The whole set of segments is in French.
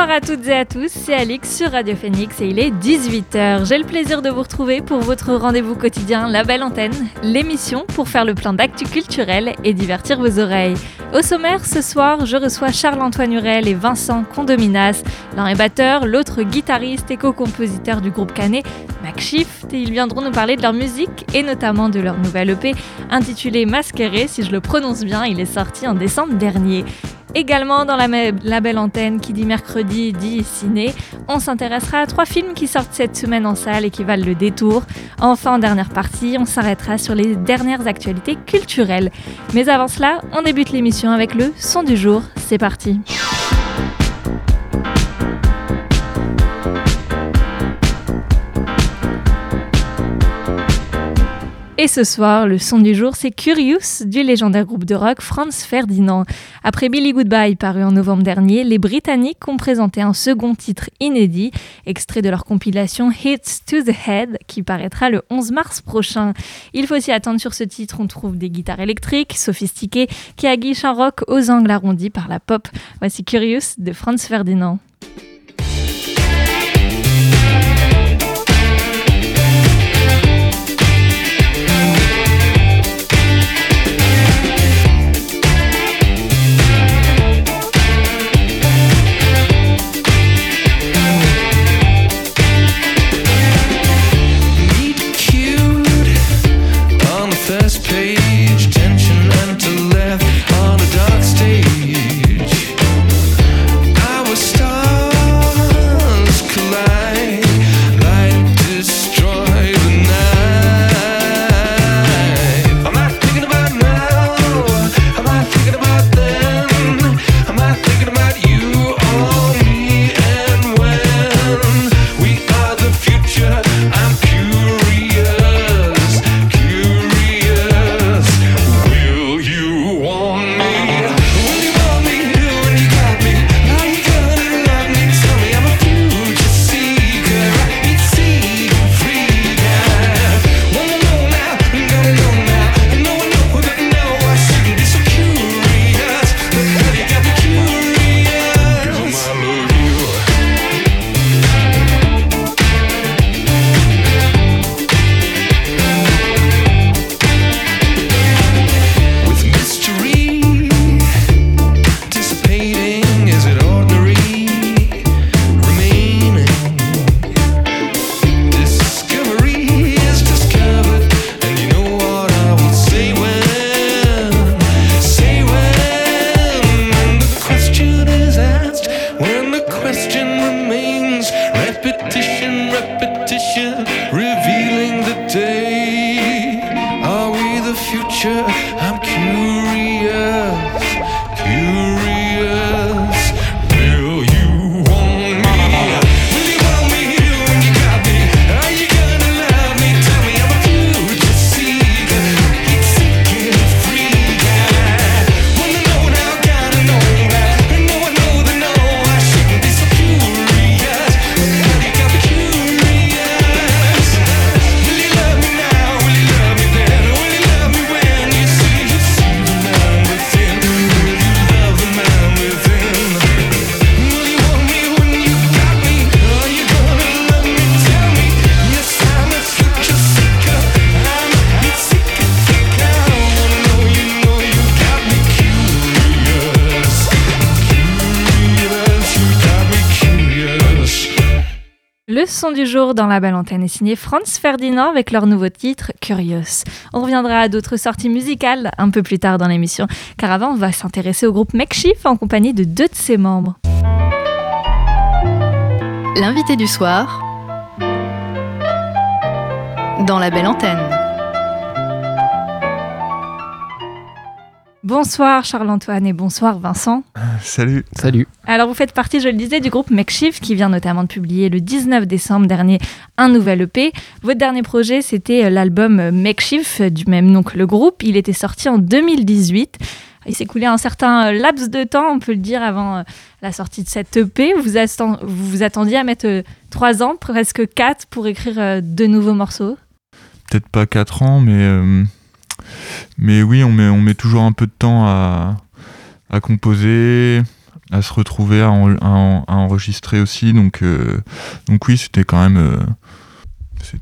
Bonsoir à toutes et à tous, c'est Alix sur Radio Phoenix et il est 18h. J'ai le plaisir de vous retrouver pour votre rendez-vous quotidien La Belle Antenne, l'émission pour faire le plein d'actu culturel et divertir vos oreilles. Au sommaire, ce soir, je reçois Charles-Antoine Hurel et Vincent Condominas. L'un est batteur, l'autre guitariste et co-compositeur du groupe canet Macshift et ils viendront nous parler de leur musique et notamment de leur nouvelle EP intitulée Masqueré, si je le prononce bien, il est sorti en décembre dernier. Également dans la, belle antenne qui dit mercredi dit ciné, on s'intéressera à trois films qui sortent cette semaine en salle et qui valent le détour. Enfin, en dernière partie, on s'arrêtera sur les dernières actualités culturelles. Mais avant cela, on débute l'émission avec le son du jour. C'est parti. Et ce soir, le son du jour, c'est Curious du légendaire groupe de rock Franz Ferdinand. Après Billy Goodbye, paru en novembre dernier, les Britanniques ont présenté un second titre inédit, extrait de leur compilation Hits to the Head, qui paraîtra le 11 mars prochain. Il faut s'y attendre sur ce titre, on trouve des guitares électriques, sophistiquées, qui aguichent un rock aux angles arrondis par la pop. Voici Curious de Franz Ferdinand. Du jour dans la belle antenne est signé Franz Ferdinand avec leur nouveau titre Curious. On reviendra à d'autres sorties musicales un peu plus tard dans l'émission, car avant on va s'intéresser au groupe Makeshift en compagnie de deux de ses membres. L'invité du soir dans la belle antenne. Bonsoir Charles-Antoine et bonsoir Vincent. Salut. Salut. Alors vous faites partie, je le disais, du groupe Makeshift qui vient notamment de publier le 19 décembre dernier un nouvel EP. Votre dernier projet, c'était euh, l'album euh, Makeshift du même nom que le groupe. Il était sorti en 2018. Il s'est coulé un certain euh, laps de temps, on peut le dire, avant la sortie de cette EP. Vous vous, attendiez à mettre trois ans, presque quatre, pour écrire de nouveaux morceaux? Peut-être pas quatre ans, mais mais oui, on met, on met toujours un peu de temps à, à composer, à se retrouver, à, enregistrer aussi. Donc, euh, donc oui, c'était quand même. Euh,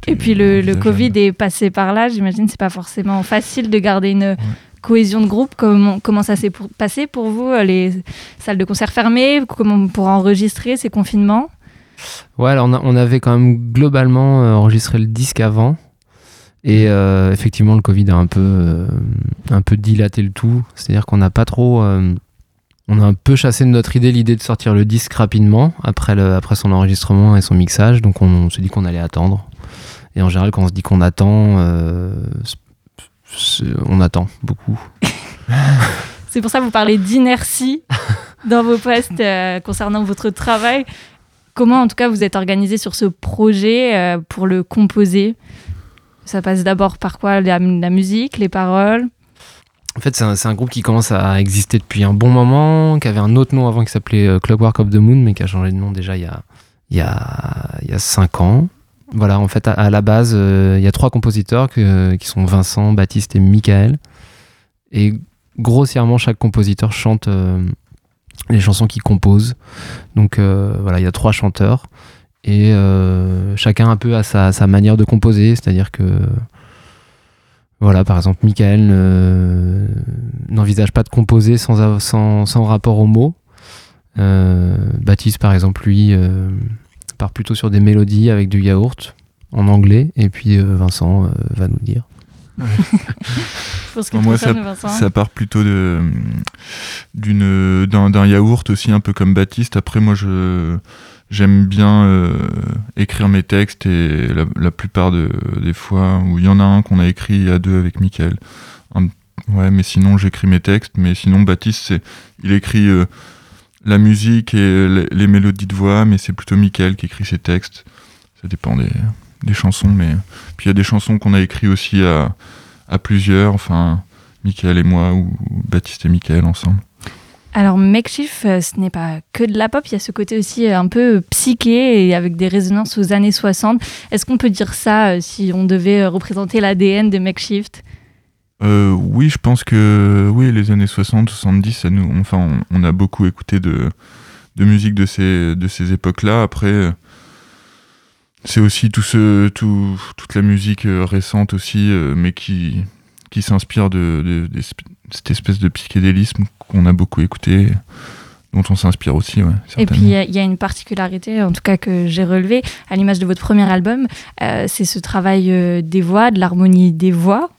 et puis le, le, Covid est passé par là. J'imagine c'est pas forcément facile de garder une cohésion de groupe. Comment, comment ça s'est passé pour vous euh, Les salles de concert fermées? Comment pour enregistrer ces confinements? Ouais, alors on, on, avait quand même globalement enregistré le disque avant. Et euh, effectivement, le Covid a un peu, euh, un peu dilaté le tout. C'est-à-dire qu'on n'a pas trop. Euh, on a un peu chassé de notre idée l'idée de sortir le disque rapidement après, le, après son enregistrement et son mixage. Donc on, s'est dit qu'on allait attendre. Et en général, quand on se dit qu'on attend, on attend beaucoup. C'est pour ça que vous parlez d'inertie dans vos postes concernant votre travail. Comment, en tout cas, vous êtes organisé sur ce projet pour le composer? Ça passe d'abord par quoi la, musique, les paroles? En fait, c'est un, groupe qui commence à exister depuis un bon moment, qui avait un autre nom avant qui s'appelait euh, Clockwork of the Moon, mais qui a changé de nom déjà il y a, il y a, il y a cinq ans. Voilà, en fait, à, la base, euh, il y a trois compositeurs qui sont Vincent, Baptiste et Michael. Et grossièrement, chaque compositeur chante euh, les chansons qu'il compose. Donc voilà, il y a trois chanteurs et euh, chacun un peu à sa, sa manière de composer, c'est-à-dire que voilà, par exemple, Michael n'envisage pas de composer sans, sans, sans rapport aux mots. Euh, Baptiste, par exemple, lui, euh, part plutôt sur des mélodies avec du yaourt en anglais, et puis Vincent va nous dire. moi, ça, ça, part plutôt d'un yaourt aussi, un peu comme Baptiste. Après, moi, je j'aime bien euh, écrire mes textes et la, plupart des fois où il y en a un qu'on a écrit à deux avec Mickaël. ouais, mais sinon j'écris mes textes. Mais sinon Baptiste, il écrit euh, la musique et les, mélodies de voix, mais c'est plutôt Mickaël qui écrit ses textes. Ça dépend des, des chansons, mais puis il y a des chansons qu'on a écrites aussi à, à plusieurs, enfin Mickaël et moi ou Baptiste et Mickaël ensemble. Alors, Makeshift, euh, ce n'est pas que de la pop, il y a ce côté aussi euh, un peu psyché et avec des résonances aux années 60. Est-ce qu'on peut dire ça euh, si on devait représenter l'ADN de Makeshift Oui, je pense que oui, les années 60, 70, ça nous, enfin, on, a beaucoup écouté de, de musique de ces, de ces époques-là. Après, c'est aussi tout ce, tout, toute la musique récente aussi, mais qui, qui s'inspire de, de, cette espèce de psychédélisme qu'on a beaucoup écouté, dont on s'inspire aussi. et puis il y, a une particularité, en tout cas que j'ai relevée, à l'image de votre premier album, euh, c'est ce travail euh, des voix, de l'harmonie des voix.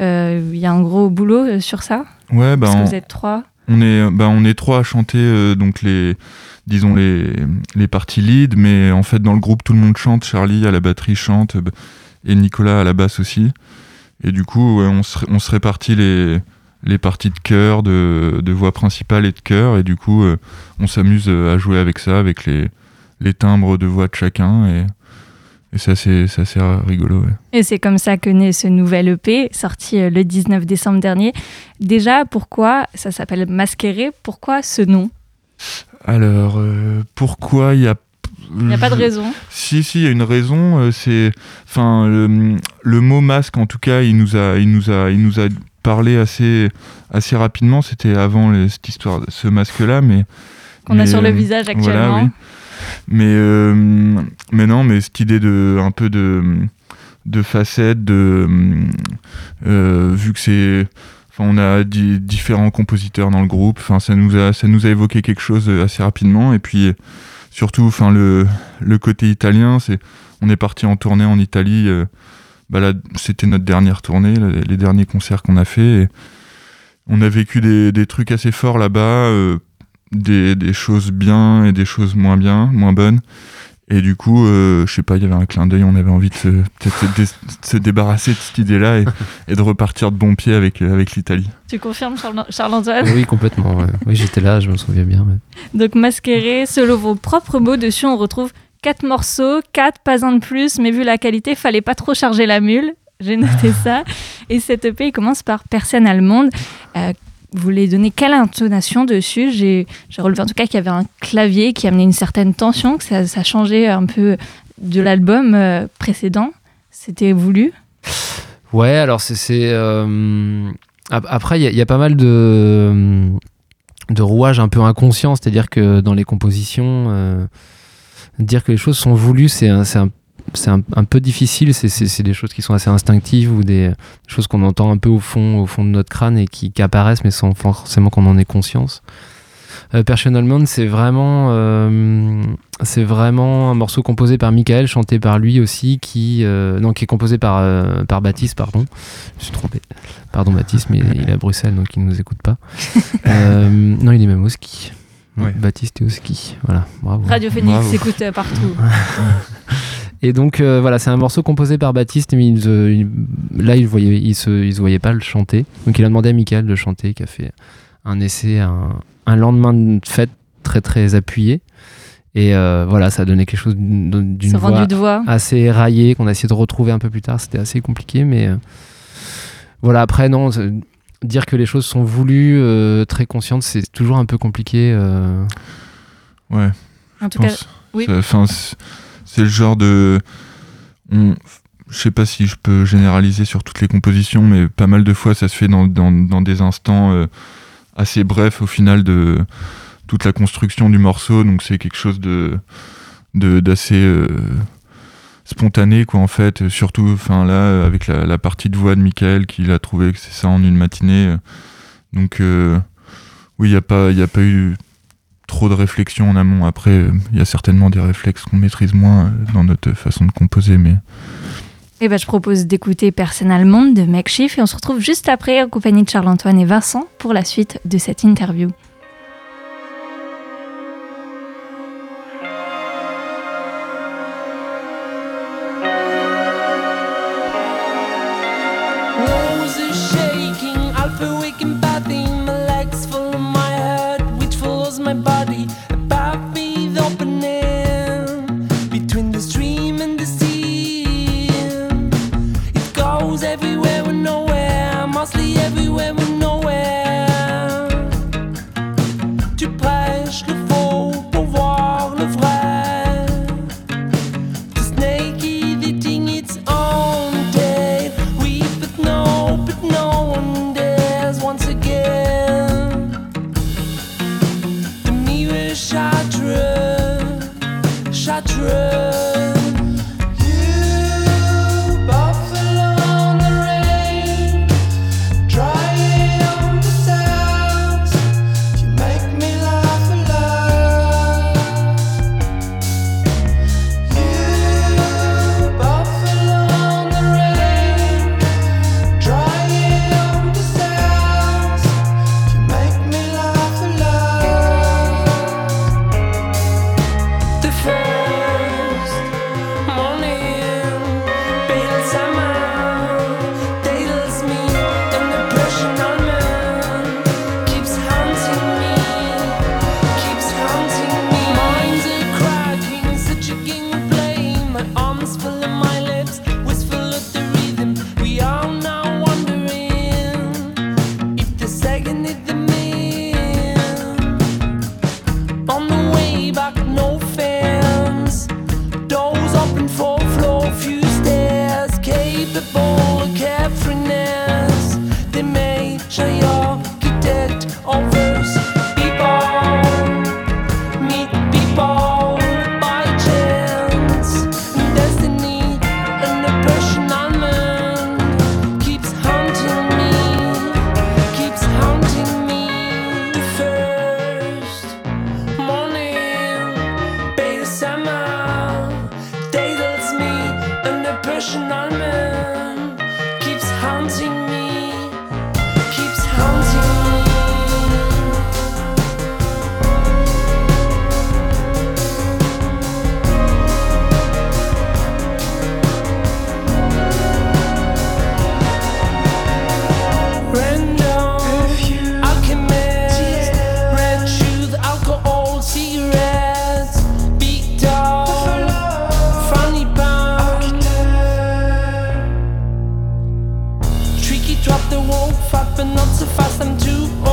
Euh, il y a un gros boulot sur ça. Ouais, bah, Parce que vous êtes trois. On est, bah, on est trois à chanter donc les, disons les, les parties lead, mais en fait dans le groupe tout le monde chante. Charlie à la batterie chante et Nicolas à la basse aussi. Et du coup, on, se, on se répartit les, les parties de chœur, de, de, voix principale et de chœur, et du coup, euh, on s'amuse euh, à jouer avec ça, avec les, les timbres de voix de chacun, et, et ça, c'est assez rigolo. Et c'est comme ça que naît ce nouvel EP, sorti euh, le 19 décembre dernier. Déjà, pourquoi ça s'appelle Masqueré? Pourquoi ce nom? Alors, pourquoi il y a il n'y a pas de raison. Si, si, il y a une raison. c'est, enfin, le, le, mot masque, en tout cas, il nous a, il nous a, il nous a parler assez, assez rapidement. C'était avant cette histoire, ce masque-là, mais qu'on a sur le euh, visage actuellement. Mais euh, mais non, mais cette idée de un peu de de facettes, de euh, vu que c'est Enfin, on a différents compositeurs dans le groupe. Enfin, ça nous a, ça nous a évoqué quelque chose assez rapidement. Et puis, surtout, enfin, le, le côté italien, c'est, on est parti en tournée en Italie bah là, c'était notre dernière tournée, les derniers concerts qu'on a fait. on a vécu des, des trucs assez forts là-bas, euh, des, des, choses bien et des choses moins bien, moins bonnes. Et du coup, euh, je sais pas, il y avait un clin d'œil, on avait envie de se, peut-être se, dé- se débarrasser de cette idée-là et, et de repartir de bon pied avec, euh, avec l'Italie. Tu confirmes, Charles- Charles-Antoine? Oui, complètement. ouais. Oui, j'étais là, je me souviens bien. ouais. Donc masqueré, selon vos propres mots dessus, on retrouve quatre morceaux, quatre, pas un de plus, mais vu la qualité, fallait pas trop charger la mule. J'ai noté ça. Et cette EP, il commence par Persienne allemande. Euh, vous voulez donner quelle intonation dessus? J'ai relevé en tout cas qu'il y avait un clavier qui amenait une certaine tension, que ça, ça changeait un peu de l'album euh, précédent. C'était voulu? Ouais, alors c'est. euh, ap- Après, il y, y a pas mal de, de rouages un peu inconscients, c'est-à-dire que dans les compositions, euh, dire que les choses sont voulues, c'est un, un, un, un peu difficile. C'est- des choses qui sont assez instinctives ou des choses qu'on entend un peu au fond, au fond de notre crâne et qui, qui apparaissent, mais sans forcément qu'on en ait conscience. Euh, Persian Almond, c'est vraiment, euh, c'est vraiment un morceau composé par Michael, chanté par lui aussi, qui, euh, non, qui est composé par, euh, par Baptiste, pardon. Je me suis trompé. Pardon Baptiste, mais il est à Bruxelles, donc il ne nous écoute pas. Non, il est même au ski. Ouais. Baptiste est au ski. Voilà, bravo. Radio Phoenix Bravo. s'écoute euh, partout. Et donc euh, voilà, c'est un morceau composé par Baptiste, mais il, se- il- là il voyait, il se, il se voyait pas le chanter. Donc il a demandé à Michael de chanter, qui a fait un essai un, un lendemain de fête très très appuyé. Et euh, voilà, ça a donné quelque chose d'une voix rendu de voix. assez éraillée qu'on a essayé de retrouver un peu plus tard. C'était assez compliqué, mais euh, voilà. Après non, dire que les choses sont voulues, euh, très conscientes, c'est toujours un peu compliqué. euh. Ouais. En tout je cas, oui. Ça- enfin, c'est c'est le genre de. on- Je sais pas si je peux généraliser sur toutes les compositions, mais pas mal de fois ça se fait dans, dans, dans des instants euh, assez brefs au final de toute la construction du morceau. Donc c'est quelque chose de de- d'assez euh, spontané quoi en fait. Surtout, enfin là euh, avec la, partie de voix de Michael qu'il a trouvé que c'est ça en une matinée. euh. Donc euh, oui, il y a pas il a pas eu trop de réflexion en amont. Après, euh, il y a certainement des réflexes qu'on maîtrise moins euh, dans notre façon de composer, mais Eh ben, je propose d'écouter personnellement de Makeshift et on se retrouve juste après en compagnie de Charles-Antoine et Vincent pour la suite de cette interview. fapping not so fast, I'm too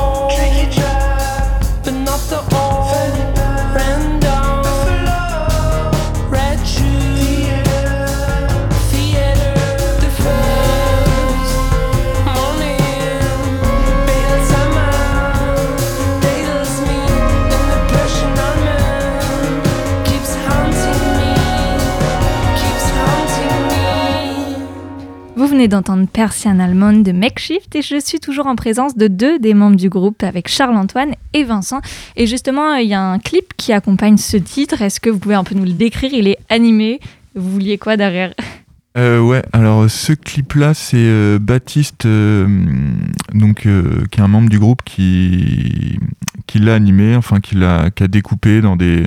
d'entendre Persian Almond de Makeshift et je suis toujours en présence de deux des membres du groupe avec Charles-Antoine et Vincent. Et justement, il y a un clip qui accompagne ce titre. Est-ce que vous pouvez un peu nous le décrire? Il est animé. Vous vouliez quoi derrière? Euh, ouais, alors ce clip-là, c'est euh, Baptiste, euh, donc, euh, qui est un membre du groupe qui, qui l'a animé, enfin qui l'a qui a découpé dans des,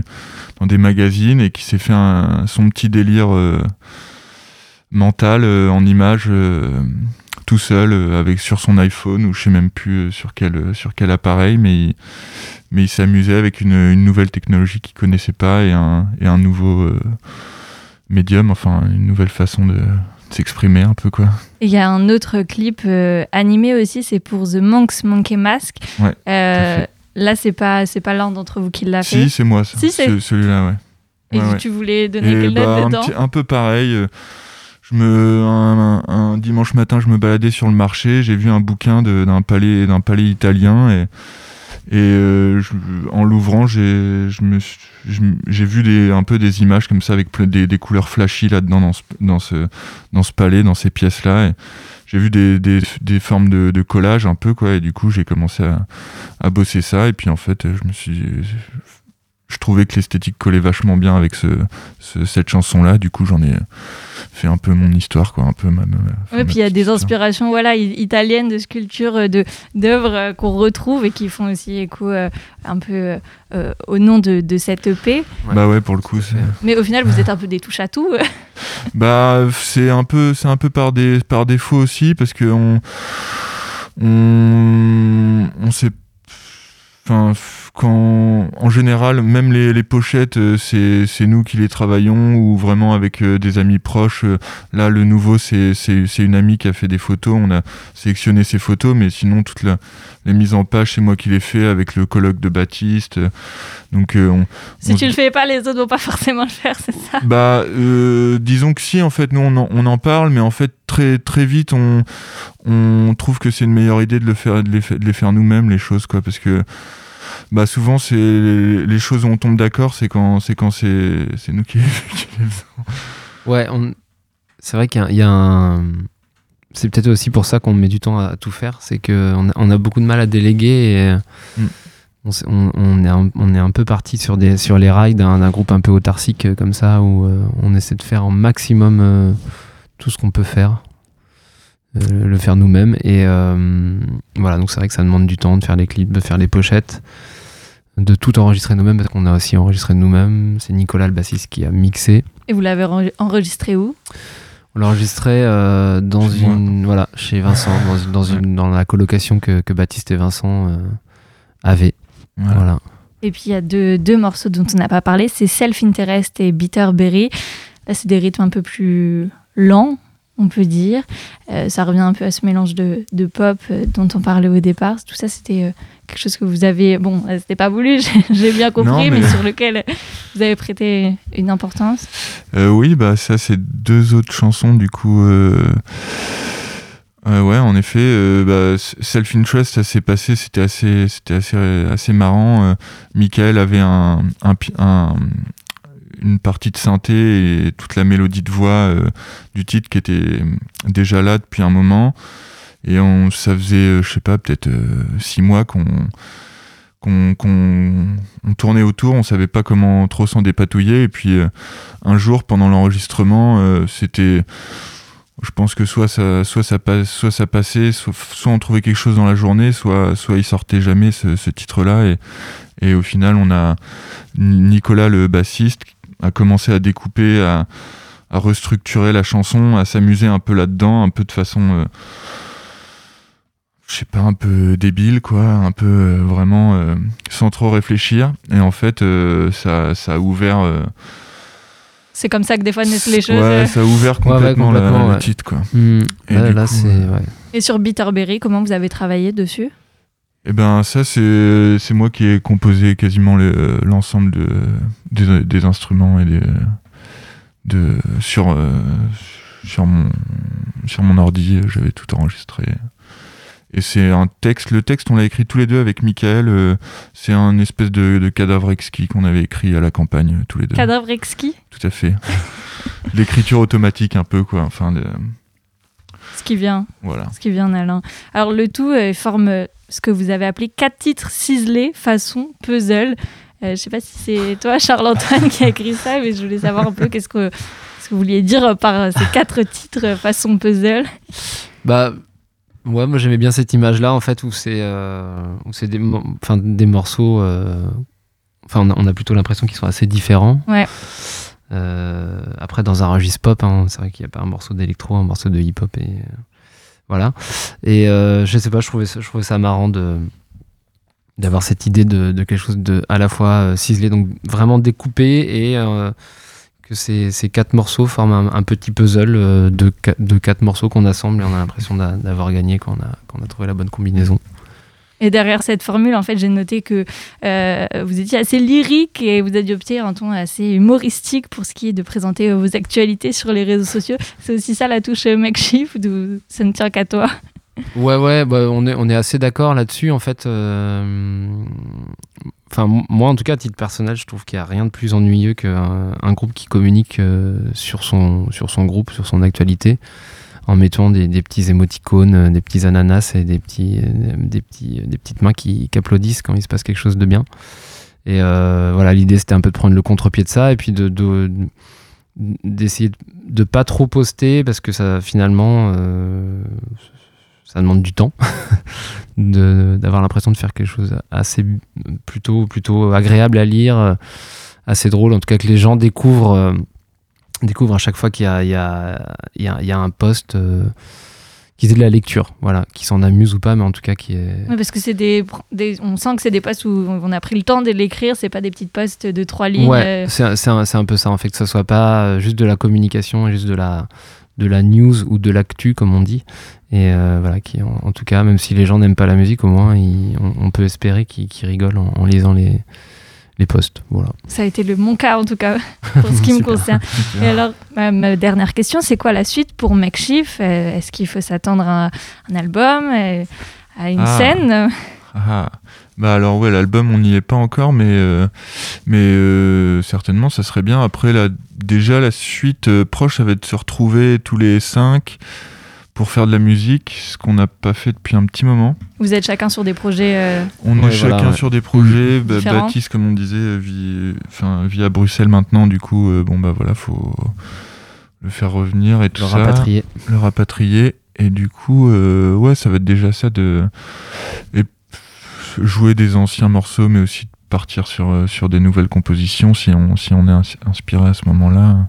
dans des magazines et qui s'est fait un- son petit délire euh, mental euh, en images euh, tout seul euh, avec sur son iPhone ou je sais même plus sur quel, sur quel appareil, mais il, mais il s'amusait avec une, une nouvelle technologie qu'il connaissait pas et un, et un nouveau médium, enfin une nouvelle façon de, s'exprimer un peu quoi. Il y a un autre clip euh, animé aussi, c'est pour The Monk's Monkey Mask. Ouais, Euh, là, c'est pas c'est pas l'un d'entre vous qui l'a fait. Si, c'est moi ça. Si, c'est- Ce- celui-là, ouais. Et Ouais, ouais. tu voulais donner quelle bah, note un, dedans petit- un peu pareil. euh, Je me, un, dimanche matin, je me baladais sur le marché, j'ai vu un bouquin d'un palais, d'un palais italien et, et euh, en l'ouvrant, j'ai, j'ai vu des, un peu des images comme ça avec des, des couleurs flashy là-dedans dans ce, dans ce, dans ce palais, dans ces pièces-là. Et j'ai vu des, des, des formes de, de collage un peu quoi et du coup j'ai commencé à, à bosser ça et puis en fait je me suis trouvais que l'esthétique collait vachement bien avec ce, ce- cette chanson là du coup j'en ai fait un peu mon histoire quoi un peu ma, ma- ma- Ouais, puis il y a des inspirations voilà, italiennes de sculptures, euh, de, d'œuvres euh, qu'on retrouve et qui font aussi écho euh, un peu euh, au nom de, de cette EP. bah ouais pour le coup c'est Mais au final, vous êtes un peu des touches à tout. bah c'est un peu c'est un peu par des par défaut aussi parce que on on on sait enfin quand en général même les, les pochettes euh, c'est c'est nous qui les travaillons ou vraiment avec euh, des amis proches euh, là le nouveau c'est c'est c'est une amie qui a fait des photos. On a sélectionné ces photos mais sinon toute la les mises en page c'est moi qui les fais avec le colloque de Baptiste. Donc on, si on- tu le fais pas, les autres vont pas forcément le faire, c'est ça? Bah, euh, disons que si, en fait, nous, on en, on en parle, mais en fait, très, très vite, on, on trouve que c'est une meilleure idée de, le faire, de, les, fa- de les faire nous-mêmes, les choses, quoi, parce que bah, souvent, c'est les, choses où on tombe d'accord, c'est quand c'est quand c'est c'est nous qui, qui les faisons. Ouais, on... c'est vrai qu'il y a, il y a un. C'est peut-être aussi pour ça qu'on met du temps à tout faire, c'est qu'on a, on a beaucoup de mal à déléguer et Mm. on, s'est- on- on est un, on est un peu parti sur, des, sur les rails d'un groupe un peu autarcique euh, comme ça où euh, on essaie de faire en maximum euh, tout ce qu'on peut faire, euh, le faire nous-mêmes. Et euh, voilà, donc c'est vrai que ça demande du temps de faire les clips, de faire les pochettes, de tout enregistrer nous-mêmes parce qu'on a aussi enregistré nous-mêmes. C'est Nicolas le bassiste qui a mixé. Et vous l'avez enregistré où? On l'a enregistré euh, dans Chez moi. une voilà chez Vincent dans, une- dans, une, dans la colocation que, que Baptiste et Vincent euh, avaient. Voilà. Voilà. Et puis il y a deux, deux morceaux dont on n'a pas parlé, c'est Self Interest et Bitter Berry. Là, c'est des rythmes un peu plus lents, on peut dire. Euh, ça revient un peu à ce mélange de, de pop euh, dont on parlait au départ. Tout ça, c'était euh, quelque chose que vous avez. Bon, c'était pas voulu, j'ai- bien compris, Non, mais... mais- sur lequel vous avez prêté une importance. Oui, bah ça c'est deux autres chansons du coup. ouais, en effet, bah, Self Interest, ça s'est passé, c'était assez, c'était assez, assez marrant. Michael avait un, un- une partie de synthé et toute la mélodie de voix euh, du titre qui était déjà là depuis un moment. Et on, ça faisait, euh, je sais pas, peut-être euh, six mois qu'on qu'on on tournait autour, on savait pas comment trop s'en dépatouiller. Et puis euh, un jour, pendant l'enregistrement, euh, c'était, je pense que soit ça, soit ça, passe, soit ça passait, soit, on trouvait quelque chose dans la journée, soit, soit il sortait jamais ce, ce titre-là. Et, et au final, on a Ni- Nicolas, le bassiste, a commencé à découper, à, à restructurer la chanson, à s'amuser un peu là-dedans, un peu de façon, euh, je sais pas, un peu débile, quoi, un peu euh, vraiment euh, sans trop réfléchir. Et en fait, euh, ça, ça a ouvert. euh, C'est comme ça que des fois naissent les choses. Ouais, ça a ouvert Ouais, ouais, complètement, la- complètement, le ouais. titre, quoi. Hmm, Et là, là, coup, ouais. Et sur Bitterberry, comment vous avez travaillé dessus? Et ben ça c'est c'est moi qui ai composé quasiment le- l'ensemble de, des, des instruments et des de sur euh, sur mon sur mon ordi j'avais tout enregistré. Et c'est un texte le texte on l'a écrit tous les deux avec Michael euh, c'est un espèce de, de cadavre exquis qu'on avait écrit à la campagne tous les deux. Cadavre exquis? Tout à fait. L'écriture automatique un peu quoi enfin de- Ce qui vient, Voilà. ce qui vient Alain. Alors le tout euh, forme euh, ce que vous avez appelé quatre titres ciselés façon puzzle. Euh, je sais pas si c'est toi Charles-Antoine qui a écrit ça, mais je voulais savoir un peu qu'est-ce que, ce que vous vouliez dire par ces quatre titres façon puzzle. Bah, ouais, moi j'aimais bien cette image-là, en fait, où c'est euh, où c'est des, mo- des morceaux. euh, Enfin, on a, on a plutôt l'impression qu'ils sont assez différents. Ouais. Euh, après, dans un registre pop, hein, c'est vrai qu'il n'y a pas un morceau d'électro, un morceau de hip-hop, et euh, voilà. Et euh, je sais pas, je trouvais ça, marrant de d'avoir cette idée de, quelque chose de à la fois euh, ciselé, donc vraiment découpé, et que ces, quatre morceaux forment un, petit puzzle de, qua- de quatre morceaux qu'on assemble et on a l'impression d'a- d'avoir gagné quand quand on a trouvé la bonne combinaison. Et derrière cette formule, en fait, j'ai noté que euh, vous étiez assez lyrique et vous adoptiez un ton assez humoristique pour ce qui est de présenter vos actualités sur les réseaux sociaux. C'est aussi ça la touche euh, makeshift ou ça ne tient qu'à toi? Ouais, ouais, bah, on, est, on est assez d'accord là-dessus. En fait, euh, enfin, moi, en tout cas, à titre personnel, je trouve qu'il n'y a rien de plus ennuyeux qu'un un groupe qui communique sur, son, sur son groupe, sur son actualité, en mettant des, petits émoticônes, euh, des petits ananas et des, petits, euh, des, petits, des petites mains qui, applaudissent quand il se passe quelque chose de bien. Et euh, voilà, l'idée, c'était un peu de prendre le contre-pied de ça et puis de. de d'essayer de, de pas trop poster parce que ça finalement euh, ça demande du temps de- d'avoir l'impression de faire quelque chose assez plutôt plutôt agréable à lire euh, assez drôle en tout cas que les gens découvrent découvrent à chaque fois qu'il y a il y y y a un post euh, qu'ils aient de la lecture voilà qui s'en amuse ou pas mais en tout cas qui est Parce que c'est des, des- On sent que c'est des posts où on a pris le temps de l'écrire, c'est pas des petites posts de trois lignes. Ouais, euh, c'est c'est un, un peu ça en fait, que ce soit pas euh, juste de la communication, juste de la, de la news ou de l'actu comme on dit. Et euh, voilà, qui, en, en tout cas, même si les gens n'aiment pas la musique, au moins ils- on, on peut espérer qu'ils rigolent en, en lisant les, les posts. Voilà. Ça a été le, mon cas en tout cas, pour ce qui me Super. concerne. Et alors, ma, ma dernière question, c'est quoi la suite pour Makeshift? Euh, Est-ce qu'il faut s'attendre à un album, euh, à une Ah. scène? Ah, bah alors ouais, l'album on n'y est pas encore, mais euh, mais euh, certainement ça serait bien. Après là, déjà la suite euh, proche, ça va être de se retrouver tous les cinq pour faire de la musique, ce qu'on n'a pas fait depuis un petit moment. Vous êtes chacun sur des projets. euh, On Ouais, est chacun voilà, ouais. sur des projets. Bah. Baptiste, comme on disait, euh, vit, enfin, vit à Bruxelles maintenant. Du coup, euh, bon bah voilà, faut le faire revenir et tout Le ça, rapatrier. le rapatrier. Et du coup, euh, ouais, ça va être déjà ça de et jouer des anciens morceaux, mais aussi de partir sur sur des nouvelles compositions si on si on est ins- inspiré à ce moment-là.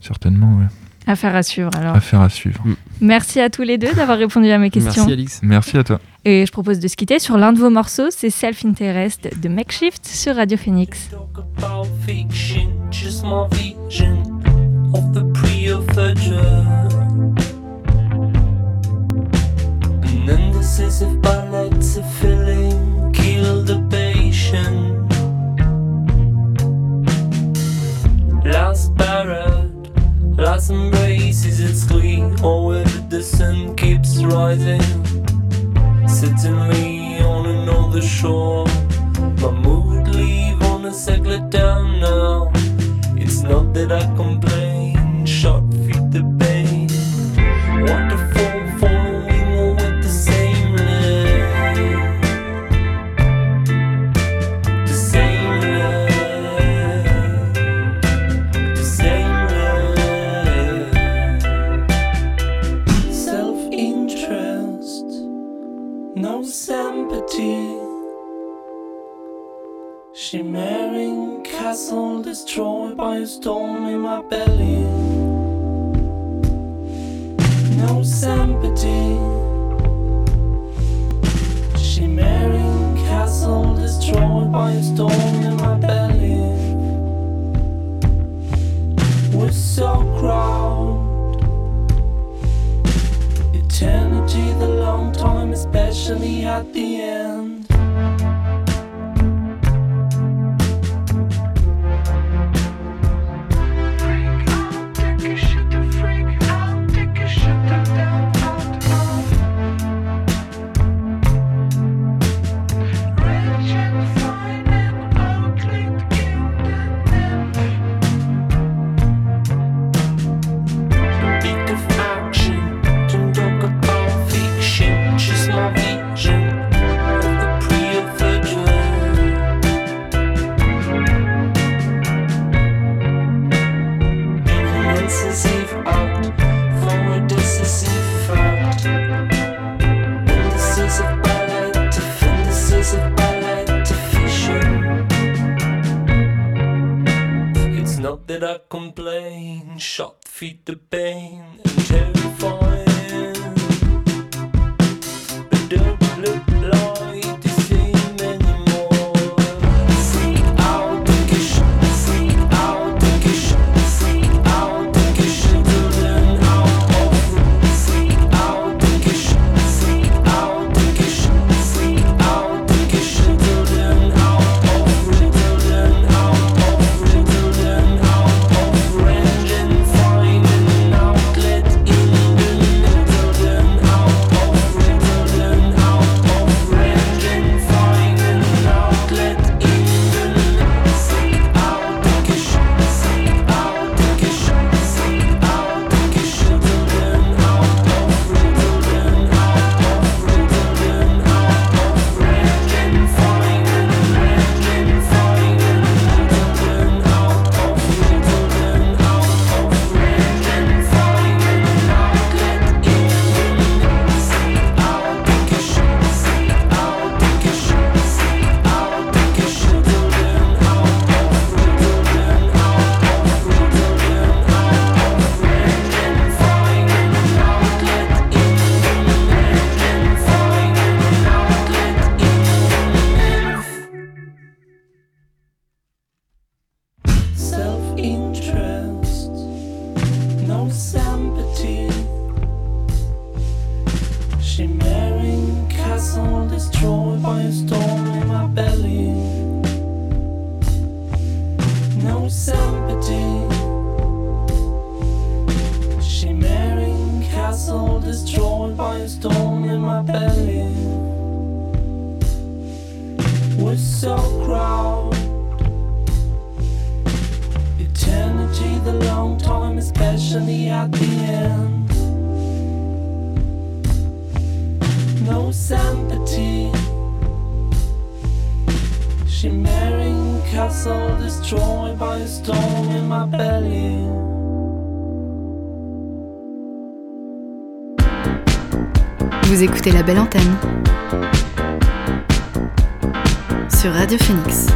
Certainement, ouais. Affaire à suivre. Alors, Affaire à suivre. merci à tous les deux d'avoir répondu à mes questions. Merci Alix. Merci à toi. Et je propose de se quitter sur l'un de vos morceaux, c'est Self Interest de Makeshift sur Radio Phoenix. talk about fiction, just my vision of the pre-future. An indecisive balance of feeling, kill the patient. Last parrot, last embraces its glee, or whether the sun keeps rising. Suddenly on another shore. My mood leave on a cycle down now. It's not that I complain, Vous écoutez la belle antenne sur Radio Phoenix.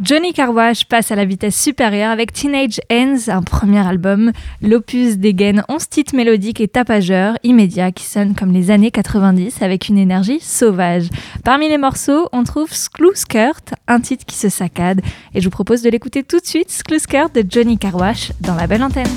Johnny Carwash passe à la vitesse supérieure avec Teenage Ends, un premier album. L'opus dégaine 11 titres mélodiques et tapageurs, immédiats, qui sonnent comme les années 90 avec une énergie sauvage. Parmi les morceaux, on trouve Screw Skirt, un titre qui se saccade. Et je vous propose de l'écouter tout de suite, Screw Skirt de Johnny Carwash dans la belle antenne.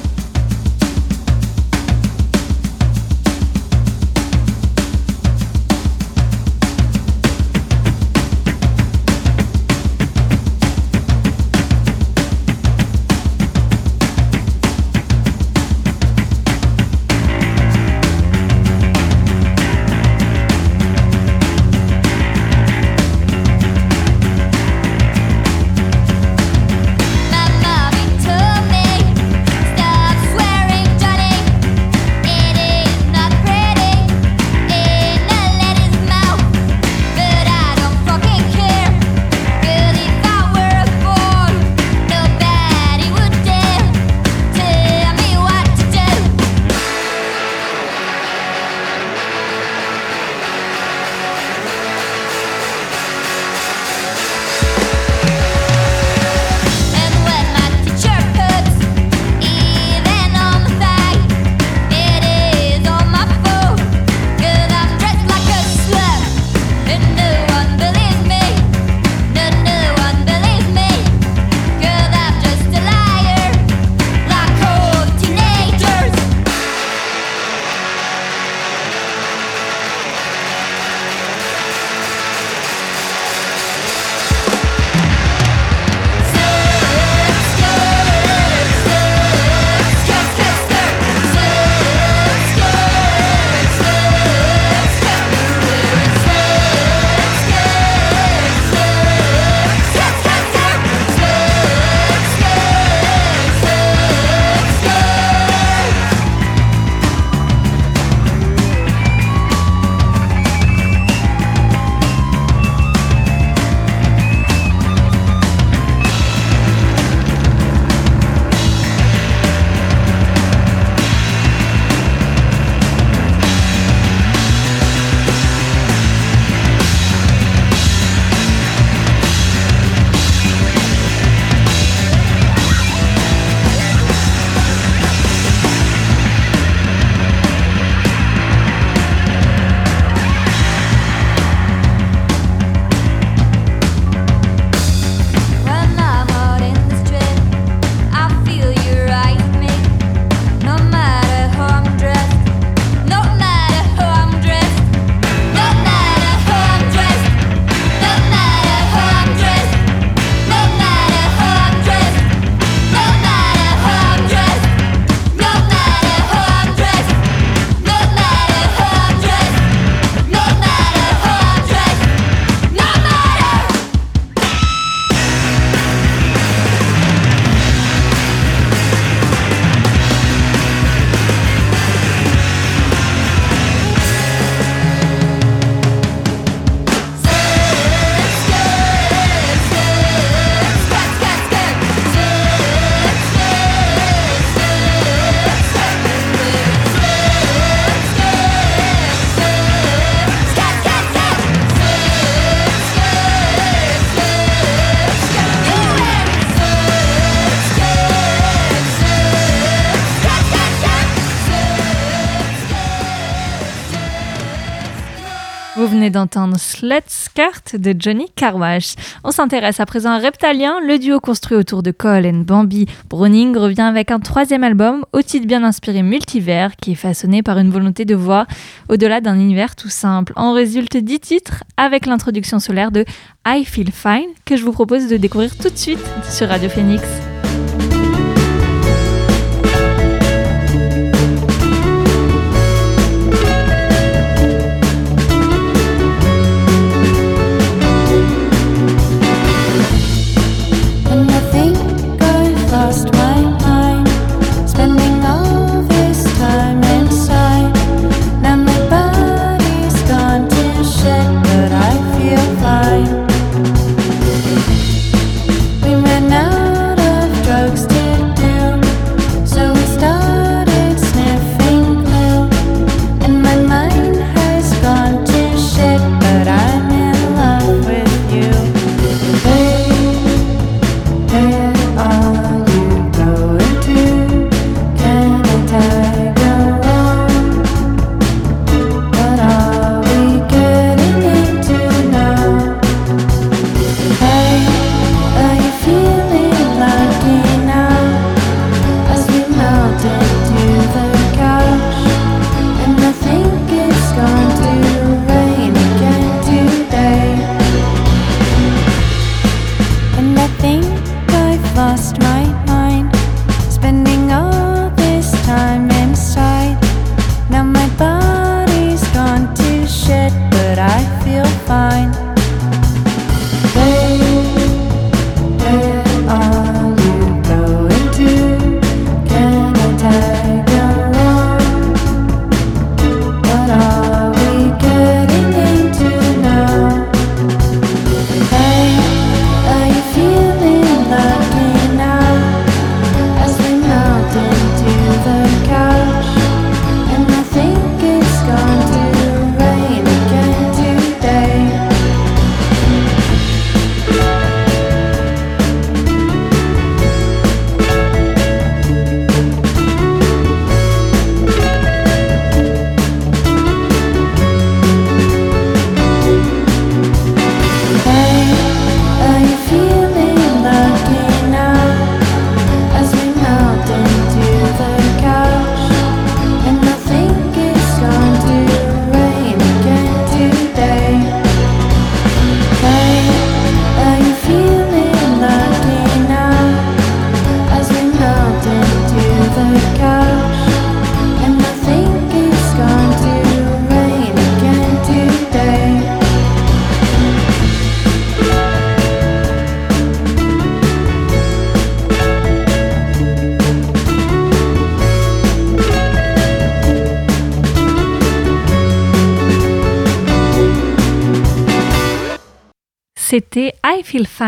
D'entendre Slut Skirt de Johnny Carwash. On s'intéresse à présent à Reptalien, le duo construit autour de Cole et Bambi. Browning revient avec un troisième album, au titre bien inspiré multivers, qui est façonné par une volonté de voir au-delà d'un univers tout simple. En résulte dix titres avec l'introduction solaire de I Feel Fine, que je vous propose de découvrir tout de suite sur Radio Phoenix.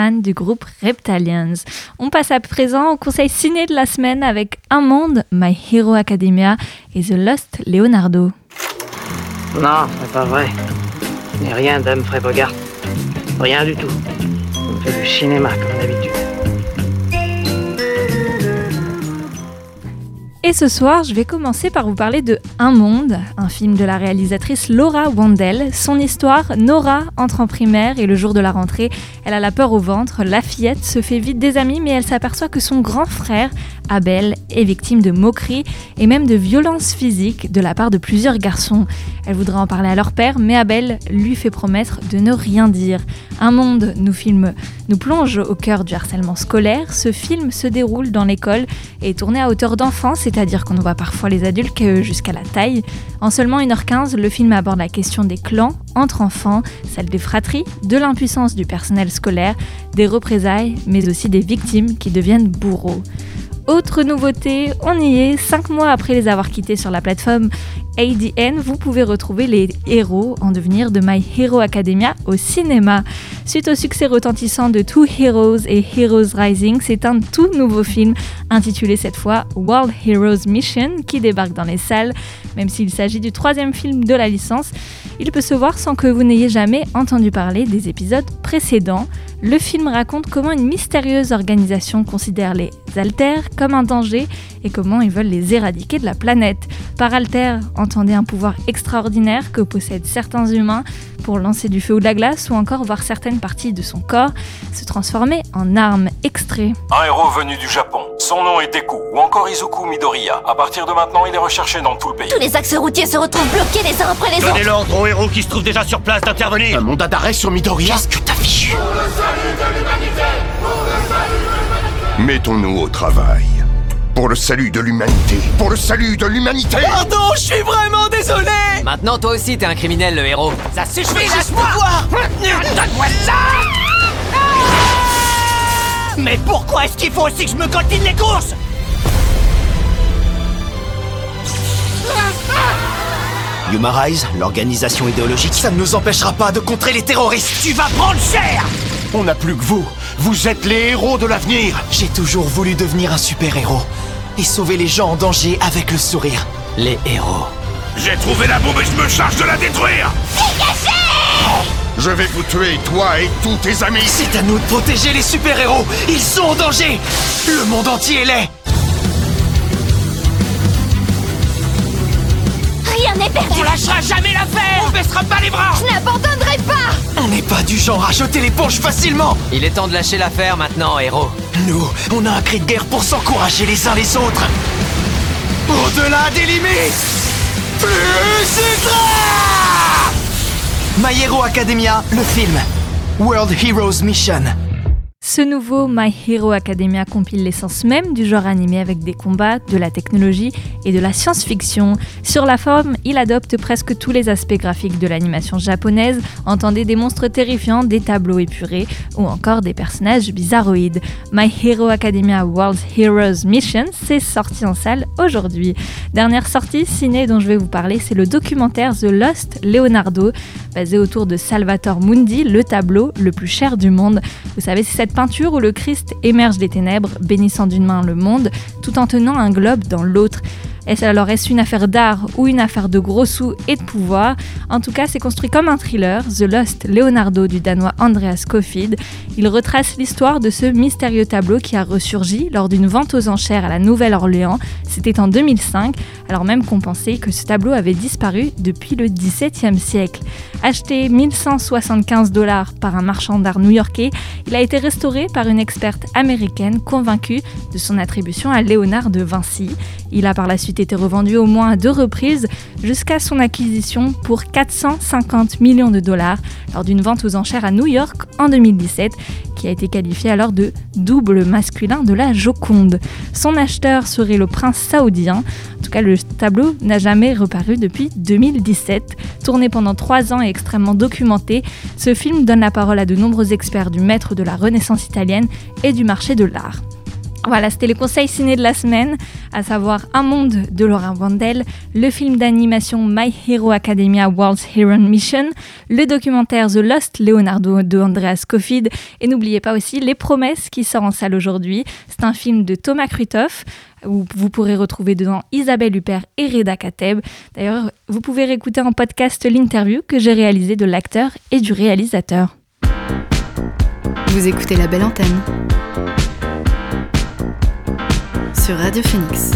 Du groupe Reptalians. On passe à présent au conseil ciné de la semaine avec Un Monde, My Hero Academia et The Lost Leonardo. Non, c'est pas vrai. Je n'ai rien d'Humphrey Bogart. Rien du tout. On fait du cinéma comme d'habitude. Et ce soir, je vais commencer par vous parler de Un Monde, un film de la réalisatrice Laura Wandel. Son histoire, Nora entre en primaire et le jour de la rentrée, elle a la peur au ventre, la fillette se fait vite des amis mais elle s'aperçoit que son grand frère, Abel, est victime de moqueries et même de violences physiques de la part de plusieurs garçons. Elle voudrait en parler à leur père mais Abel lui fait promettre de ne rien dire. Un Monde nous filme, nous plonge au cœur du harcèlement scolaire. Ce film se déroule dans l'école et est tourné à hauteur d'enfant, c'est-à-dire qu'on voit parfois les adultes jusqu'à la taille. En seulement 1h15, le film aborde la question des clans entre enfants, celle des fratries, de l'impuissance du personnel scolaire, des représailles, mais aussi des victimes qui deviennent bourreaux. Autre nouveauté, on y est, 5 mois après les avoir quittés sur la plateforme ADN, vous pouvez retrouver les héros en devenir de My Hero Academia au cinéma. Suite au succès retentissant de Two Heroes et Heroes Rising, c'est un tout nouveau film intitulé cette fois World Heroes Mission qui débarque dans les salles. Même s'il s'agit du troisième film de la licence, il peut se voir sans que vous n'ayez jamais entendu parler des épisodes précédents. Le film raconte comment une mystérieuse organisation considère les alters comme un danger et comment ils veulent les éradiquer de la planète. Par Alter, entendez un pouvoir extraordinaire que possèdent certains humains pour lancer du feu ou de la glace ou encore voir certaines parties de son corps se transformer en armes. Extrait. Un héros venu du Japon. Son nom est Deku, ou encore Izuku Midoriya. À partir de maintenant, il est recherché dans tout le pays. Tous les axes routiers se retrouvent bloqués les uns après les autres. Donnez l'ordre au héros qui se trouve déjà sur place d'intervenir. Un mandat d'arrêt sur Midoriya? Qu'est-ce que t'as fichu Mettons-nous au travail. Pour le salut de l'humanité. Pour le salut de l'humanité Pardon, je suis vraiment désolé Maintenant, toi aussi, t'es un criminel, le héros. Ça suffit, laisse-moi Donne-moi ça Mais pourquoi est-ce qu'il faut aussi que je me coltine les courses? Human Rise, l'organisation idéologique, ça ne nous empêchera pas de contrer les terroristes. Tu vas prendre cher On n'a plus que vous. Vous êtes les héros de l'avenir. J'ai toujours voulu devenir un super-héros et sauver les gens en danger avec le sourire. Les héros. J'ai trouvé la bombe et je me charge de la détruire Je vais vous tuer, toi et tous tes amis C'est à nous de protéger les super-héros Ils sont en danger Le monde entier l'est Rien n'est perdu. On lâchera jamais l'affaire On baissera pas les bras. Je n'abandonnerai pas. On n'est pas du genre à jeter l'éponge facilement. Il est temps de lâcher l'affaire maintenant, héros. Nous, on a un cri de guerre pour s'encourager les uns les autres. Au-delà des limites Plus ultra My Hero Academia, le film. World Heroes Mission Ce nouveau My Hero Academia compile l'essence même du genre animé avec des combats, de la technologie et de la science-fiction. Sur la forme, il adopte presque tous les aspects graphiques de l'animation japonaise, entendez des monstres terrifiants, des tableaux épurés ou encore des personnages bizarroïdes. My Hero Academia World Heroes Mission s'est sorti en salle aujourd'hui. Dernière sortie ciné dont je vais vous parler, c'est le documentaire The Lost Leonardo, basé autour de Salvatore Mundi, le tableau le plus cher du monde. Vous savez, c'est cette peinture où le Christ émerge des ténèbres, bénissant d'une main le monde, tout en tenant un globe dans l'autre. Est-ce alors est-ce une affaire d'art ou une affaire de gros sous et de pouvoir? En tout cas, c'est construit comme un thriller, The Lost Leonardo du danois Andreas Kofid. Il retrace l'histoire de ce mystérieux tableau qui a ressurgi lors d'une vente aux enchères à la Nouvelle-Orléans. C'était en 2005, alors même qu'on pensait que ce tableau avait disparu depuis le XVIIe siècle. Acheté 1175 dollars par un marchand d'art new-yorkais, il a été restauré par une experte américaine convaincue de son attribution à Léonard de Vinci. Il a par la suite été revendu au moins à deux reprises jusqu'à son acquisition pour 450 millions de dollars lors d'une vente aux enchères à New York en 2017 qui a été qualifié alors de double masculin de la Joconde. Son acheteur serait le prince saoudien. En tout cas, le tableau n'a jamais reparu depuis 2017. Tourné pendant trois ans et extrêmement documenté, ce film donne la parole à de nombreux experts du maître de la Renaissance italienne et du marché de l'art. Voilà, c'était le conseil ciné de la semaine, à savoir Un monde de Laurent Vandel, le film d'animation My Hero Academia World's Hero Mission, le documentaire The Lost Leonardo de Andreas Kofid, et n'oubliez pas aussi Les Promesses qui sort en salle aujourd'hui. C'est un film de Thomas Krutoff, où vous pourrez retrouver dedans Isabelle Huppert et Reda Kateb. D'ailleurs, vous pouvez réécouter en podcast l'interview que j'ai réalisée de l'acteur et du réalisateur. Vous écoutez la belle antenne sur Radio Phoenix.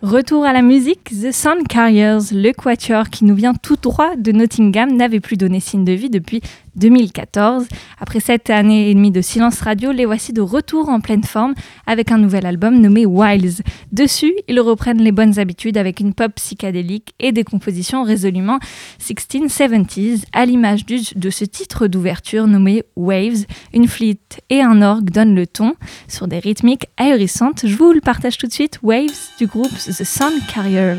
Retour à la musique, The Sun Carriers, le quatuor qui nous vient tout droit de Nottingham, n'avait plus donné signe de vie depuis 2014. Après sept années et demie de silence radio, les voici de retour en pleine forme avec un nouvel album nommé Wilds. Dessus, ils reprennent les bonnes habitudes avec une pop psychédélique et des compositions résolument 1670s, à l'image de ce titre d'ouverture nommé Waves. Une flûte et un orgue donnent le ton sur des rythmiques ahurissantes. Je vous le partage tout de suite, Waves du groupe The Sun Carriers.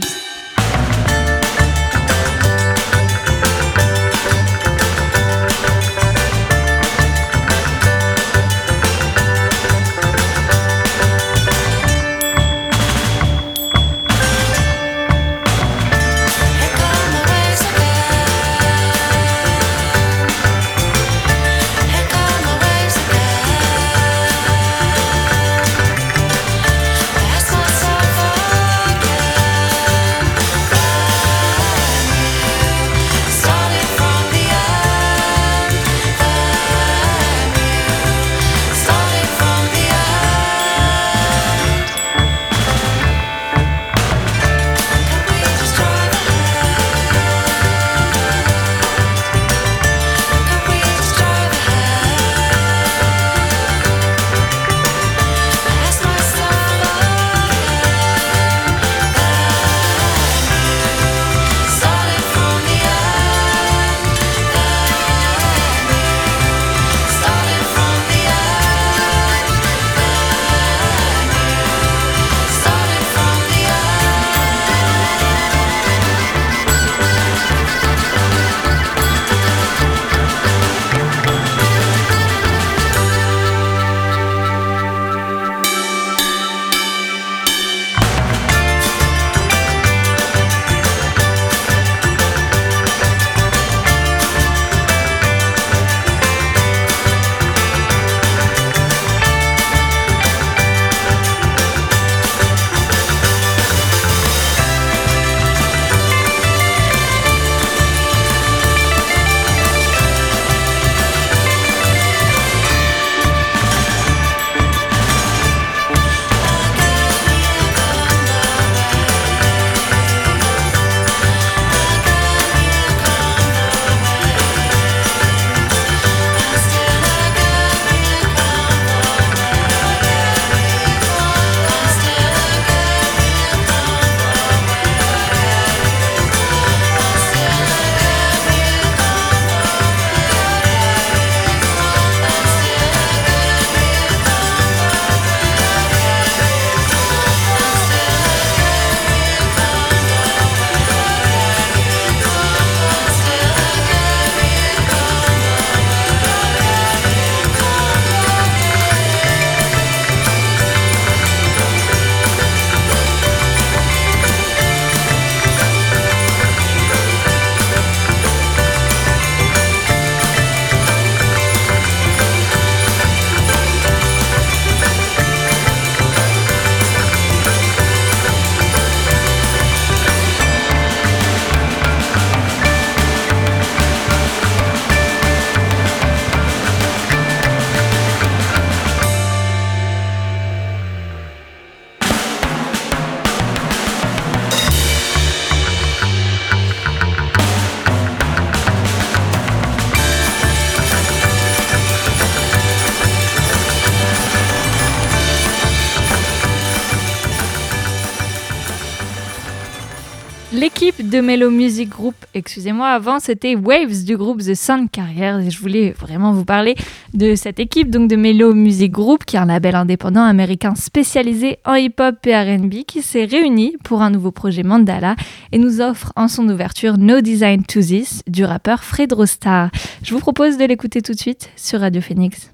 De Mellow Music Group, excusez-moi, avant c'était Waves du groupe The Sun Carriers et je voulais vraiment vous parler de cette équipe donc de Mellow Music Group qui est un label indépendant américain spécialisé en hip-hop et R&B qui s'est réuni pour un nouveau projet Mandala et nous offre en son ouverture No Design to This du rappeur Fred Rostar. Je vous propose de l'écouter tout de suite sur Radio Phoenix.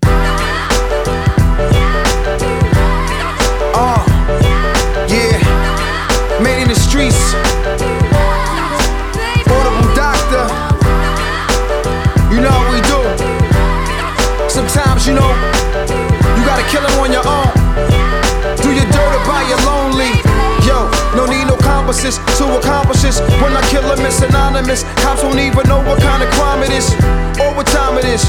Streets. Sometimes, you know, compasses to accomplish this. When I kill kill 'em, it's anonymous. Cops won't even know what kind of crime it is, or what time it is,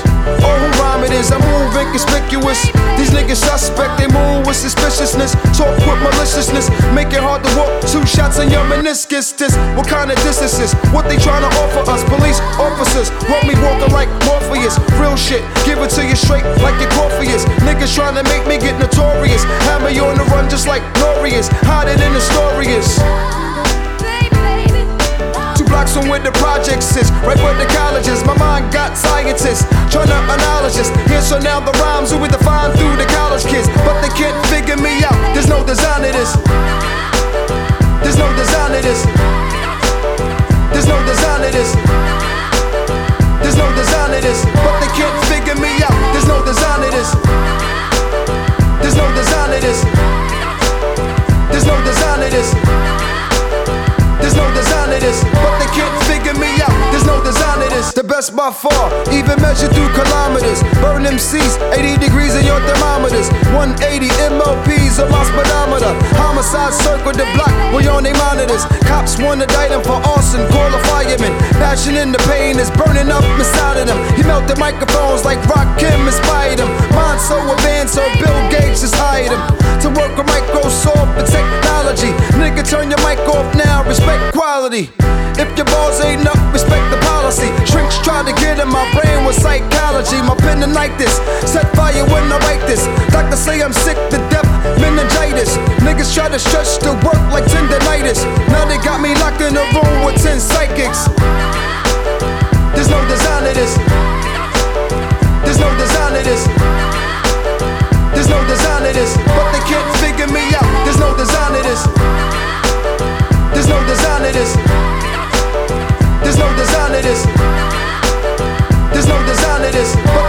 or who rhyme it is. I move inconspicuous. These niggas suspect, they move with suspiciousness. Talk with maliciousness, make it hard to walk. Two shots in your meniscus. This, what kind of distance is? What they trying to offer us? Police officers want me walking like Morpheus. Real shit, give it to you straight like your coffee is. Niggas trying to make me get notorious. Have me on the run just like Norius. Hiding in the story is. Blocks from where the projects is, right where the college is. My mind got scientists trying to acknowledge. Here, so now the rhymes will be defined through the college kids, but they can't figure me out. There's no design to this. There's no design to this. There's no design to this. There's no design to this, but they can't figure me out. There's no design to this. There's no design to this. There's no design to this. There's no design to this, but they can't figure me out. There's no design to this. The best by far, even measured through kilometers. Burn MCs, 80 degrees in your thermometers. 180 MLPs on my speedometer. Homicide circle the block, we on they monitors. Cops want to indict them for arson. Passion in the pain is burning up inside of them. He melted microphones like Rock Kim inspired him. Mind so advanced, so Bill Gates just hired him to work with Microsoft and technology. Nigga, turn your mic off now, respect quality. If your balls ain't up, respect the policy. Try to get in my brain with psychology. My pen like this, set fire when I write this. Doctors say I'm sick to death, meningitis. Niggas try to stretch the work like tendonitis. Now they got me locked in a room with 10 psychics. There's no design to this. There's no design to this. There's no design to this, but they can't figure me out. There's no design to this. There's no design to this. There's no design to this. There's no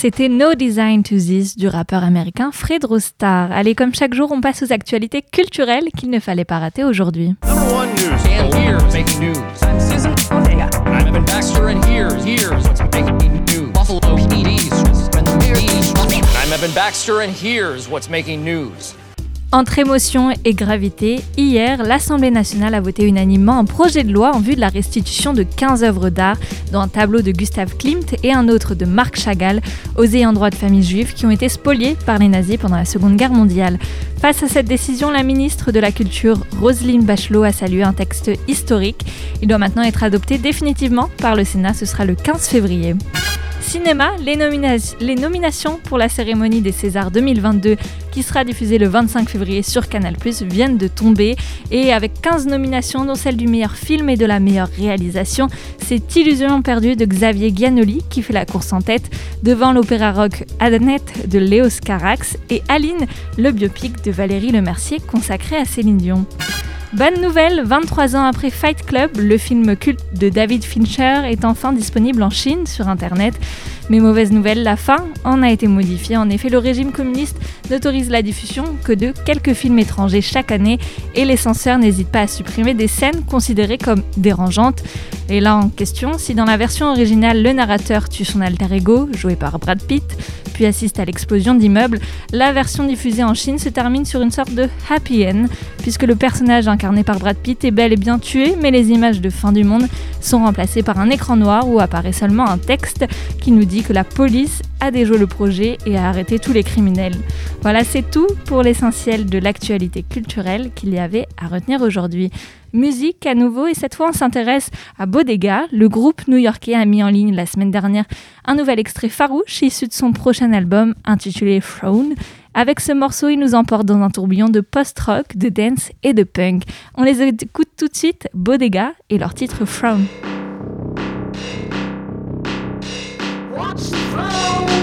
C'était No Design to This du rappeur américain Fred Rostar. Allez, comme chaque jour, on passe aux actualités culturelles qu'il ne fallait pas rater aujourd'hui. I'm Evan Baxter, and here's what's making news. Entre émotion et gravité, hier, l'Assemblée nationale a voté unanimement un projet de loi en vue de la restitution de 15 œuvres d'art, dont un tableau de Gustave Klimt et un autre de Marc Chagall, aux ayants droit de familles juives qui ont été spoliés par les nazis pendant la Seconde Guerre mondiale. Face à cette décision, la ministre de la Culture, Roselyne Bachelot, a salué un texte historique. Il doit maintenant être adopté définitivement par le Sénat, ce sera le 15 février. Cinéma, les nominations pour la cérémonie des Césars 2022 qui sera diffusée le 25 février sur Canal+, viennent de tomber et avec 15 nominations dont celle du meilleur film et de la meilleure réalisation, c'est Illusion perdue de Xavier Giannoli qui fait la course en tête devant l'opéra rock Annette de Léos Carax et Aline, le biopic de Valérie Lemercier consacré à Céline Dion. Bonne nouvelle, 23 ans après Fight Club, le film culte de David Fincher est enfin disponible en Chine sur Internet. Mais mauvaise nouvelle, la fin en a été modifiée. En effet, le régime communiste n'autorise la diffusion que de quelques films étrangers chaque année et les censeurs n'hésitent pas à supprimer des scènes considérées comme dérangeantes. Et là en question, si dans la version originale le narrateur tue son alter ego, joué par Brad Pitt, puis assiste à l'explosion d'immeubles, la version diffusée en Chine se termine sur une sorte de happy end, puisque le personnage incarné par Brad Pitt est bel et bien tué, mais les images de fin du monde sont remplacées par un écran noir où apparaît seulement un texte qui nous dit que la police a déjoué le projet et a arrêté tous les criminels. Voilà, c'est tout pour l'essentiel de l'actualité culturelle qu'il y avait à retenir aujourd'hui. Musique à nouveau, et cette fois on s'intéresse à Bodega. Le groupe new-yorkais a mis en ligne la semaine dernière un nouvel extrait farouche issu de son prochain album intitulé Throne. Avec ce morceau, il nous emporte dans un tourbillon de post-rock, de dance et de punk. On les écoute tout de suite, Bodega et leur titre Throne. watch the throne.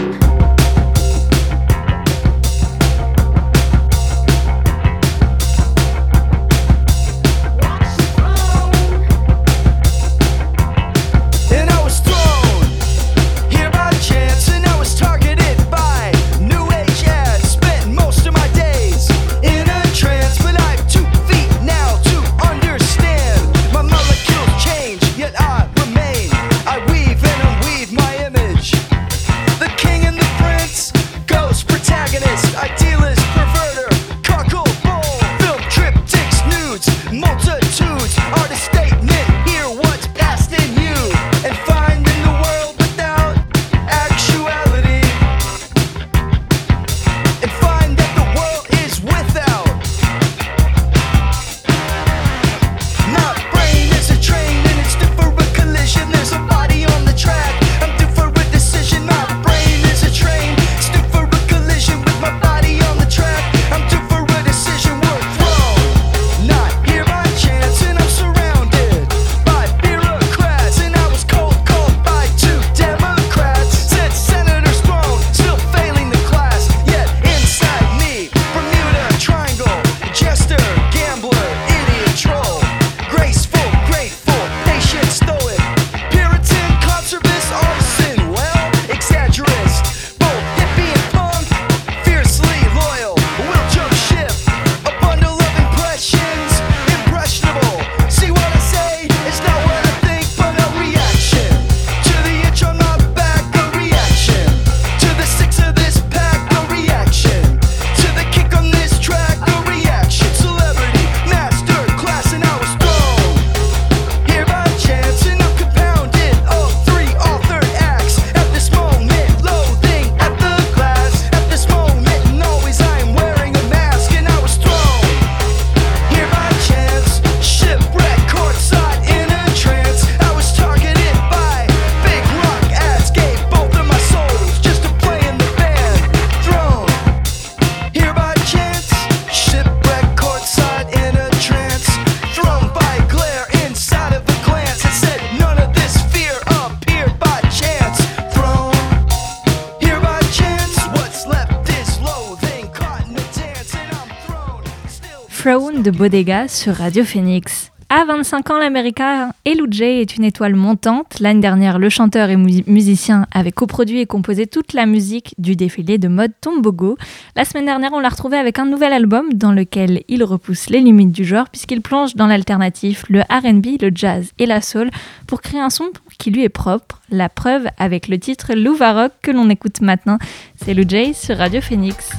de Bodega sur Radio Phoenix. À 25 ans, l'américain J est une étoile montante. L'année dernière, le chanteur et musicien avait coproduit et composé toute la musique du défilé de mode Tombogo. La semaine dernière, on l'a retrouvé avec un nouvel album dans lequel il repousse les limites du genre puisqu'il plonge dans l'alternatif, le R&B, le jazz et la soul pour créer un son qui lui est propre. La preuve avec le titre Louvarock que l'on écoute maintenant. C'est Eludjay sur Radio Phoenix.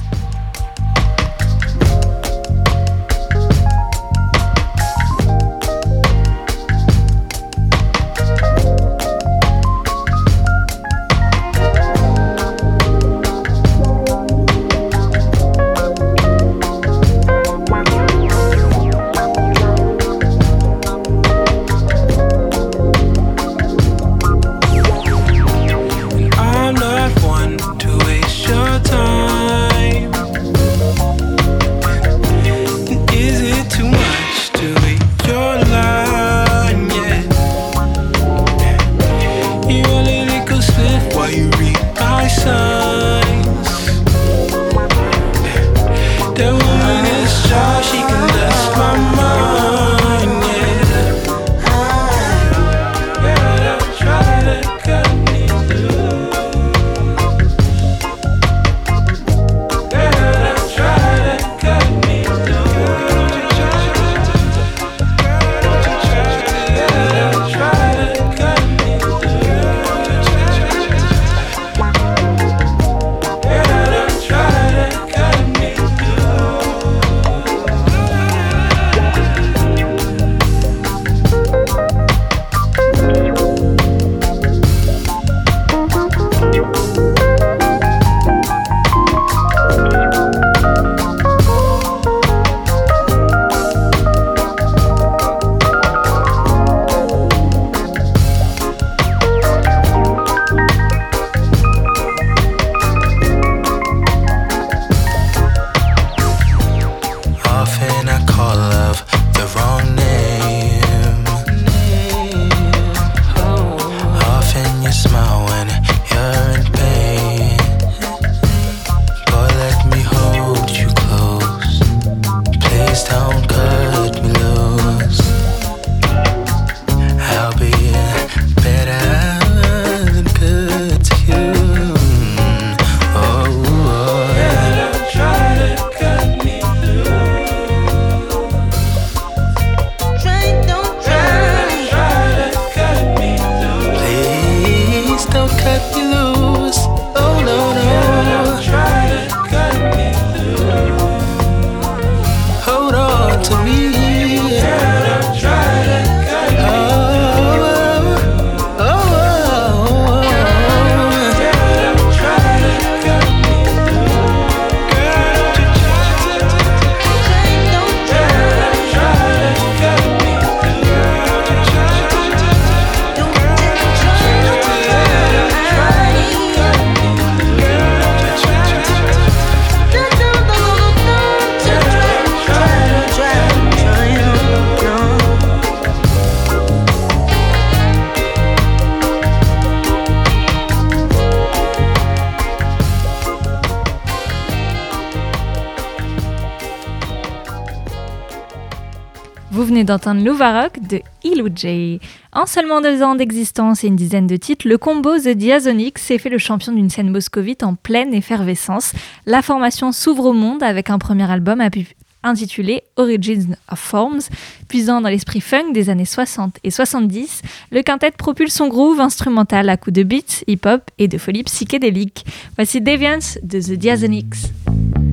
Venez d'entendre Louvarok de Ilou J. En seulement deux ans d'existence et une dizaine de titres, le combo The Diazonics s'est fait le champion d'une scène moscovite en pleine effervescence. La formation s'ouvre au monde avec un premier album intitulé Origins of Forms. Puisant dans l'esprit funk des années 60 et 70, le quintet propulse son groove instrumental à coups de beats, hip-hop et de folie psychédélique. Voici Deviance de The Diazonics.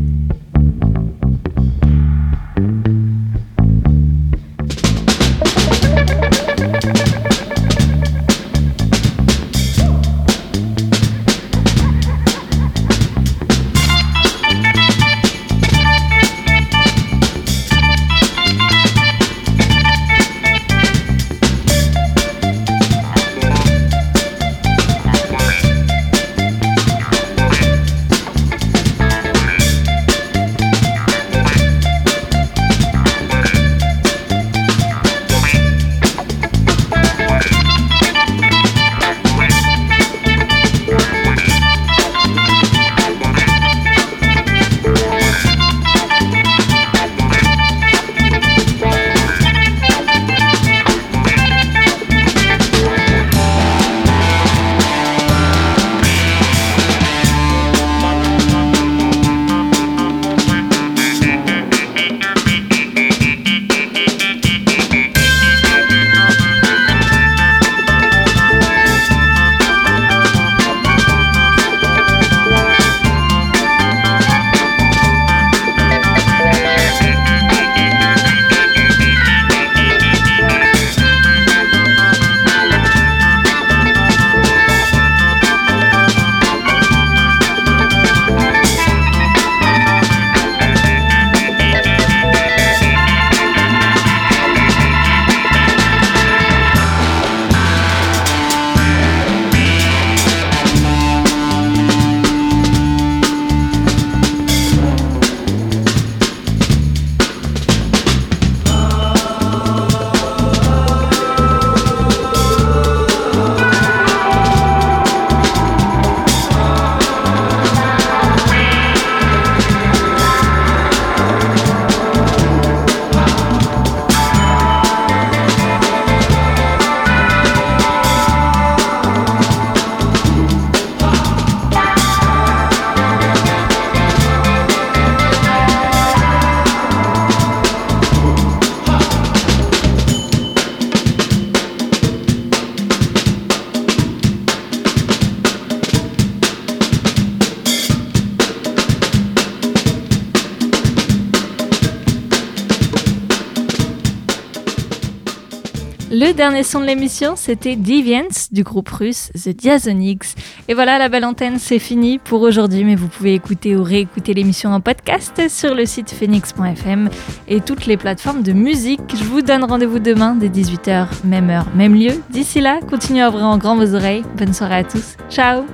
Le dernier son de l'émission, c'était Deviants du groupe russe The Diazonics. Et voilà, la belle antenne, c'est fini pour aujourd'hui, mais vous pouvez écouter ou réécouter l'émission en podcast sur le site phoenix.fm et toutes les plateformes de musique. Je vous donne rendez-vous demain dès 18h, même heure, même lieu. D'ici là, continuez à ouvrir en grand vos oreilles. Bonne soirée à tous. Ciao